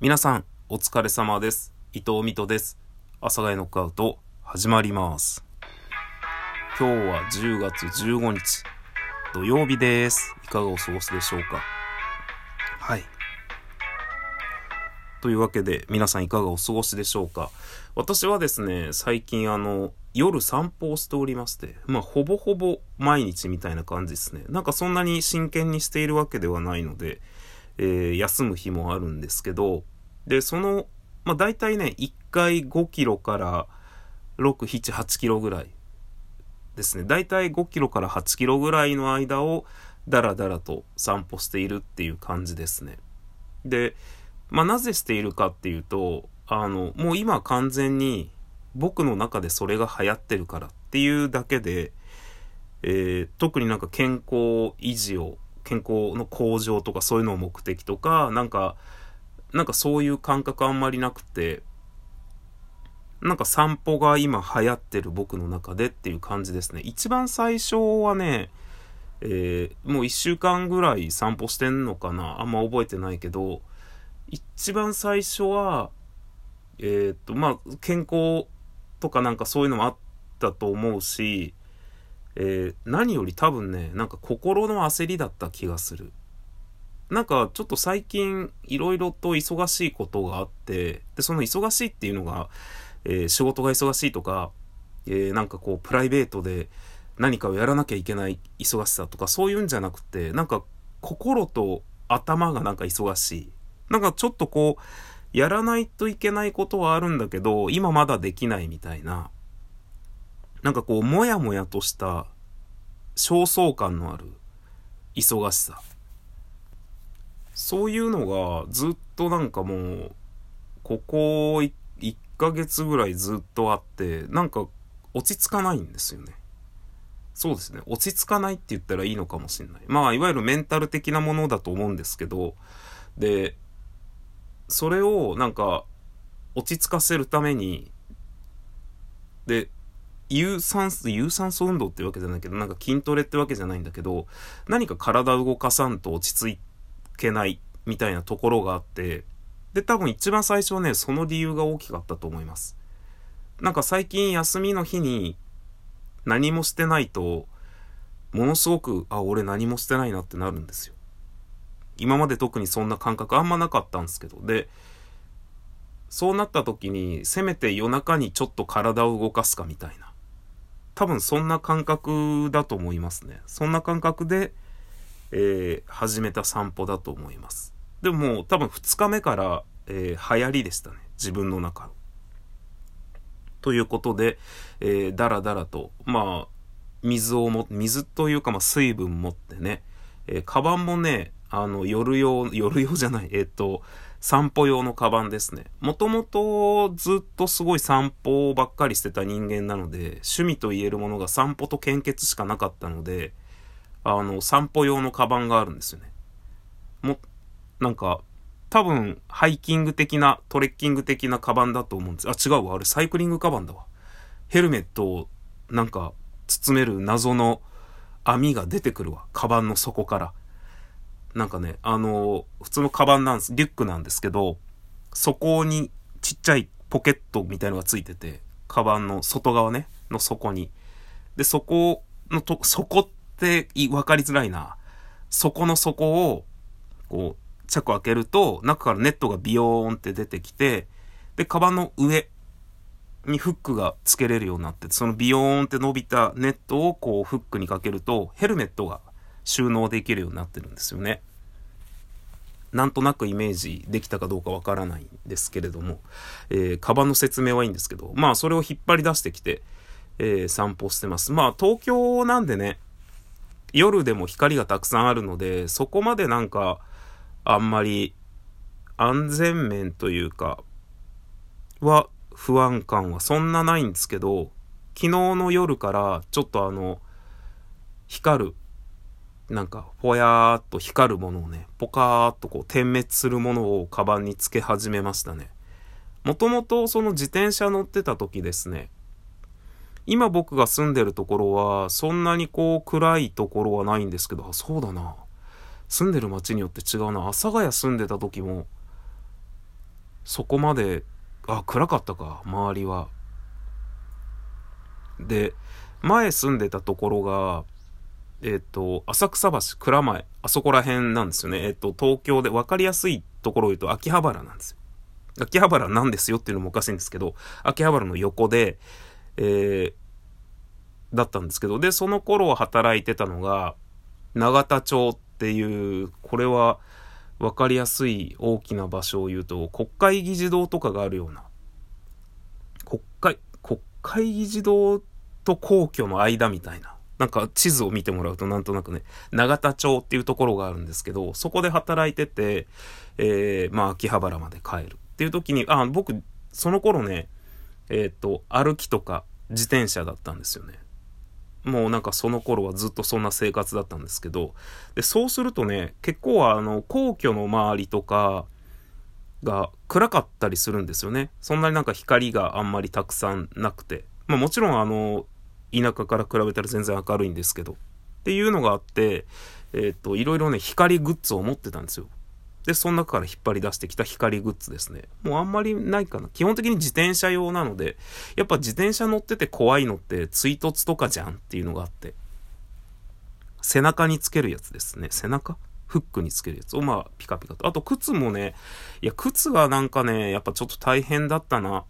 皆さん、お疲れ様です。伊藤美斗です。阿佐ヶ谷ノックアウト、始まります。今日は10月15日、土曜日です。いかがお過ごしでしょうか？はい。というわけで、皆さんいかがお過ごしでしょうか？私はですね、最近あの、夜散歩をしておりまして、まあ、ほぼほぼ毎日みたいな感じですね。なんかそんなに真剣にしているわけではないので、えー休む日もあるんですけど、で、その、まあ、大体ね、1回5キロから6、7、8キロぐらいですね。大体5キロから8キロぐらいの間をダラダラと散歩しているっていう感じですね。で、まあ、なぜしているかっていうと、あの、もう今完全に僕の中でそれが流行ってるからっていうだけで、えー特になんか健康維持を、健康の向上とかそういうのを目的とか、なんか、なんかそういう感覚あんまりなくて、なんか散歩が今流行ってる僕の中でっていう感じですね。一番最初はね、えーもう一週間ぐらい散歩してんのかな？あんま覚えてないけど、一番最初は、えーっと、まあ、健康とかなんかそういうのもあったと思うし、えー何より多分ね、なんか心の焦りだった気がする。なんかちょっと最近いろいろと忙しいことがあって、で、その忙しいっていうのが、えー仕事が忙しいとか、えーなんかこうプライベートで何かをやらなきゃいけない忙しさとかそういうんじゃなくて、なんか心と頭がなんか忙しい。なんかちょっとこう、やらないといけないことはあるんだけど、今まだできないみたいな、なんかこう、もやもやとした、焦燥感のある忙しさ。そういうのがずっとなんかもう、ここ1ヶ月ぐらいずっとあって、なんか落ち着かないんですよね。そうですね。落ち着かないって言ったらいいのかもしれない。まあ、いわゆるメンタル的なものだと思うんですけど、で、それをなんか落ち着かせるために、で、有酸素、有酸素運動ってわけじゃないけど、なんか筋トレってわけじゃないんだけど、何か体動かさんと落ち着けないみたいなところがあって、で、多分一番最初はね、その理由が大きかったと思います。なんか最近休みの日に何もしてないと、ものすごく、あ、俺何もしてないなってなるんですよ。今まで特にそんな感覚あんまなかったんですけど。で、そうなった時に、せめて夜中にちょっと体を動かすかみたいな。多分そんな感覚だと思いますね。そんな感覚で、えー始めた散歩だと思います。でももう多分2日目から、えー流行りでしたね。自分の中の。ということで、えー、だらだらと、まあ、水をも、水というか、まあ、水分持ってね、えー、カバンもね、あの、夜用、夜用じゃない、えっ、と、散歩用のカバンですね。もともとずっとすごい散歩ばっかりしてた人間なので、趣味と言えるものが散歩と献血しかなかったので、あの、散歩用のカバンがあるんですよね。も、なんか、多分、ハイキング的な、トレッキング的なカバンだと思うんです。あ、違うわ。あれ、サイクリングカバンだわ。ヘルメットを、なんか、包める謎の網が出てくるわ。カバンの底から。なんかね、あの普通のカバンなんです。リュックなんですけど、そこにちっちゃいポケットみたいのがついてて、カバンの外側ね、の底に。で、そこのと、底ってい分かりづらいな。底の底を、こう、チャック開けると、中からネットがビヨーンって出てきて、で、カバンの上にフックがつけれるようになって、そのビヨーンって伸びたネットをこうフックにかけると、ヘルメットが収納できるようになってるんですよね。なんとなくイメージできたかどうかわからないんですけれども、えー、カバンの説明はいいんですけど、まあそれを引っ張り出してきて、えー散歩してます。まあ東京なんでね、夜でも光がたくさんあるので、そこまでなんか、あんまり安全面というか、は不安感はそんなないんですけど、昨日の夜からちょっとあの、光る、なんか、ぽやーっと光るものをね、ポカーっとこう点滅するものをカバンにつけ始めましたね。もともとその自転車乗ってた時ですね、今僕が住んでるところは、そんなにこう暗いところはないんですけど、あ、そうだな。住んでる街によって違うな。阿佐ヶ谷住んでた時も、そこまで、あ、暗かったか、周りは。で、前住んでたところが、えっ、と、浅草橋、蔵前、あそこら辺なんですよね。えっ、と、東京で分かりやすいところを言うと秋葉原なんですよ。秋葉原なんですよっていうのもおかしいんですけど、秋葉原の横で、えー、だったんですけど、で、その頃働いてたのが、永田町っていう、これは分かりやすい大きな場所を言うと、国会議事堂とかがあるような、国会、国会議事堂と皇居の間みたいな、なんか地図を見てもらうとなんとなくね、永田町っていうところがあるんですけど、そこで働いてて、えー、まあ秋葉原まで帰るっていう時に、あ、僕、その頃ね、えっ、と、歩きとか自転車だったんですよね。もうなんかその頃はずっとそんな生活だったんですけど、で、そうするとね、結構あの、皇居の周りとかが暗かったりするんですよね。そんなになんか光があんまりたくさんなくて。まあもちろんあの、田舎から比べたら全然明るいんですけど。っていうのがあって、えっ、ー、と、いろいろね、光グッズを持ってたんですよ。で、その中から引っ張り出してきた光グッズですね。もうあんまりないかな。基本的に自転車用なので、やっぱ自転車乗ってて怖いのって追突とかじゃんっていうのがあって。背中につけるやつですね。背中？フックにつけるやつをまあピカピカと。あと靴もね、いや靴がなんかね、やっぱちょっと大変だったな。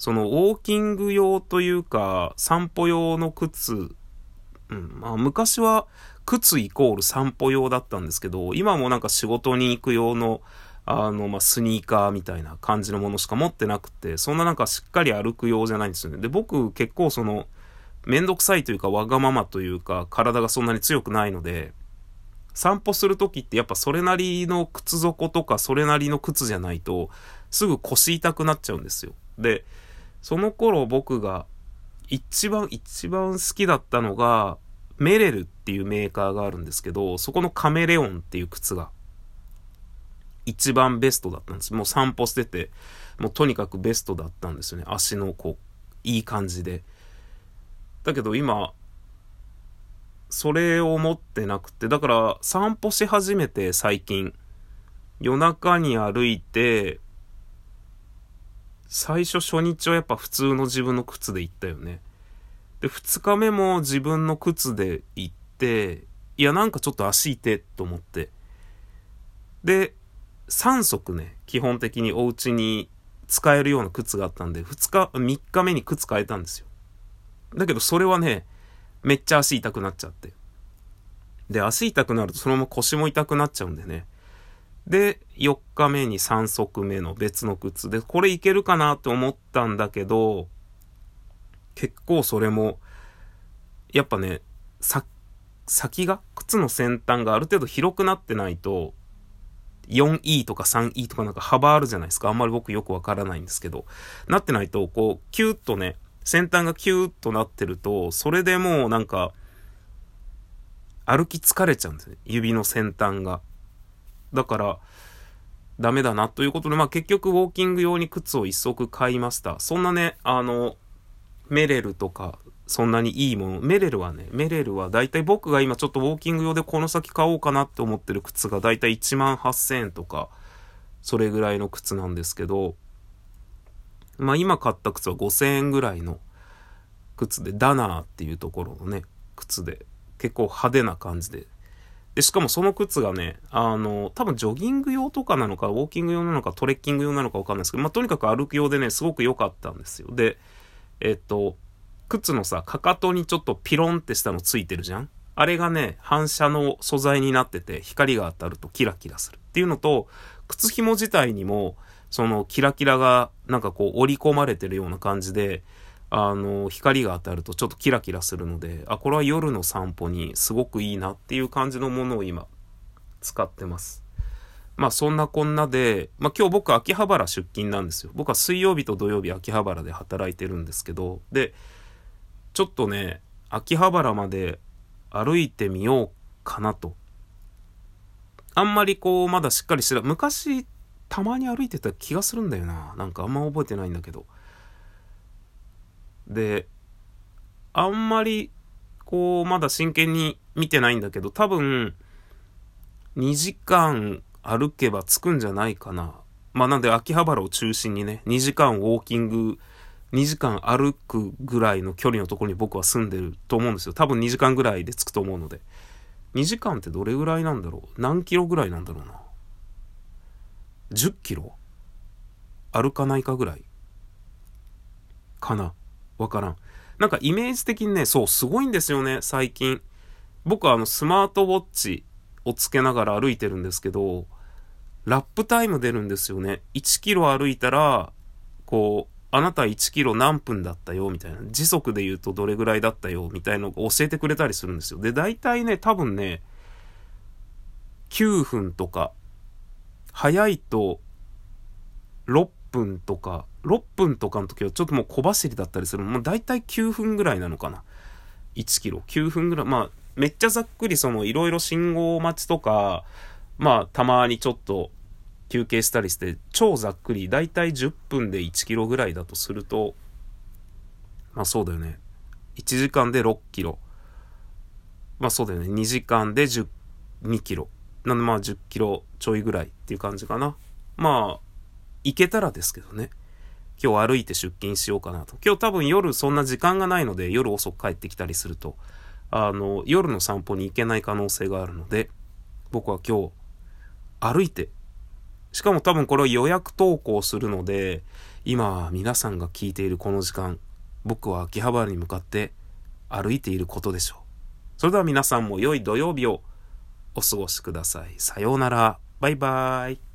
そのウォーキング用というか散歩用の靴、うん、まあ昔は靴イコール散歩用だったんですけど、今もなんか仕事に行く用の、あの、まあ、スニーカーみたいな感じのものしか持ってなくて、そんななんかしっかり歩く用じゃないんですよね。で、僕結構その、めんどくさいというかわがままというか、体がそんなに強くないので、散歩するときってやっぱそれなりの靴底とかそれなりの靴じゃないと、すぐ腰痛くなっちゃうんですよ。で、その頃僕が一番一番好きだったのが、メレルっていうメーカーがあるんですけど、そこのカメレオンっていう靴が一番ベストだったんです。もう散歩してて、もうとにかくベストだったんですよね。足のこう、いい感じで。だけど今、それを持ってなくて、だから散歩し始めて最近、夜中に歩いて、最初初日はやっぱ普通の自分の靴で行ったよね。で、二日目も自分の靴で行って、いや、なんかちょっと足痛てと思って。で、3足ね、基本的にお家に使えるような靴があったんで、2日、3日目に靴変えたんですよ。だけどそれはね、めっちゃ足痛くなっちゃって。で、足痛くなるとそのまま腰も痛くなっちゃうんでね。で、4日目に3足目の別の靴で、これいけるかなって思ったんだけど、結構それも、やっぱね、さ、先が、靴の先端がある程度広くなってないと、4E とか 3E とかなんか幅あるじゃないですか。あんまり僕よくわからないんですけど。なってないと、こう、キューッとね、先端がキューッとなってると、それでもうなんか、歩き疲れちゃうんですね。指の先端が。だから、ダメだなということで、まあ結局ウォーキング用に靴を一足買いました。そんなね、あの、メレルとか、そんなにいいもの。メレルはね、メレルはだいたい僕が今ちょっとウォーキング用でこの先買おうかなって思ってる靴がだいたい1万8000円とか、それぐらいの靴なんですけど、まあ今買った靴は5000円ぐらいの靴で、ダナーっていうところのね、靴で、結構派手な感じで。で、しかもその靴がね、あの、多分ジョギング用とかなのか、ウォーキング用なのか、トレッキング用なのかわかんないですけど、まあとにかく歩く用でね、すごく良かったんですよ。で、えっと、靴のさ、かかとにちょっとピロンってしたのついてるじゃん？あれがね、反射の素材になってて、光が当たるとキラキラするっていうのと、靴紐自体にも、そのキラキラがなんかこう織り込まれてるような感じで、あの、光が当たるとちょっとキラキラするので、あ、これは夜の散歩にすごくいいなっていう感じのものを今、使ってます。まあそんなこんなで、まあ今日僕秋葉原出勤なんですよ。僕は水曜日と土曜日秋葉原で働いてるんですけど、で、ちょっとね、秋葉原まで歩いてみようかなと。あんまりこう、まだしっかりして昔、たまに歩いてた気がするんだよな。なんかあんま覚えてないんだけど。で、あんまり、こう、まだ真剣に見てないんだけど、多分、2時間歩けば着くんじゃないかな。まあなんで秋葉原を中心にね、2時間ウォーキング、2時間歩くぐらいの距離のところに僕は住んでると思うんですよ。多分2時間ぐらいで着くと思うので。2時間ってどれぐらいなんだろう？何キロぐらいなんだろうな？10キロ？歩かないかぐらい？かなわからん。なんかイメージ的にね、そう、すごいんですよね、最近。僕はあのスマートウォッチをつけながら歩いてるんですけど、ラップタイム出るんですよね。1キロ歩いたら、こう、あなた1キロ何分だったよ、みたいな。時速で言うとどれぐらいだったよ、みたいなのを教えてくれたりするんですよ。で、大体ね、多分ね、9分とか、早いと6分とか、6分とかの時はちょっともう小走りだったりする。もう大体9分ぐらいなのかな。1キロ。9分ぐらい。まあ、めっちゃざっくりその、いろいろ信号待ちとか、まあ、たまにちょっと休憩したりして、超ざっくり、だいたい10分で1キロぐらいだとすると、まあそうだよね。1時間で6キロ。まあそうだよね。2時間で12キロ。なんでまあ10キロちょいぐらいっていう感じかな。まあ、行けたらですけどね。今日歩いて出勤しようかなと。今日多分夜そんな時間がないので、夜遅く帰ってきたりすると、あの、夜の散歩に行けない可能性があるので、僕は今日、歩いて、しかも多分これを予約投稿するので、今皆さんが聞いているこの時間、僕は秋葉原に向かって歩いていることでしょう。それでは皆さんも良い土曜日をお過ごしください。さようなら。バイバーイ。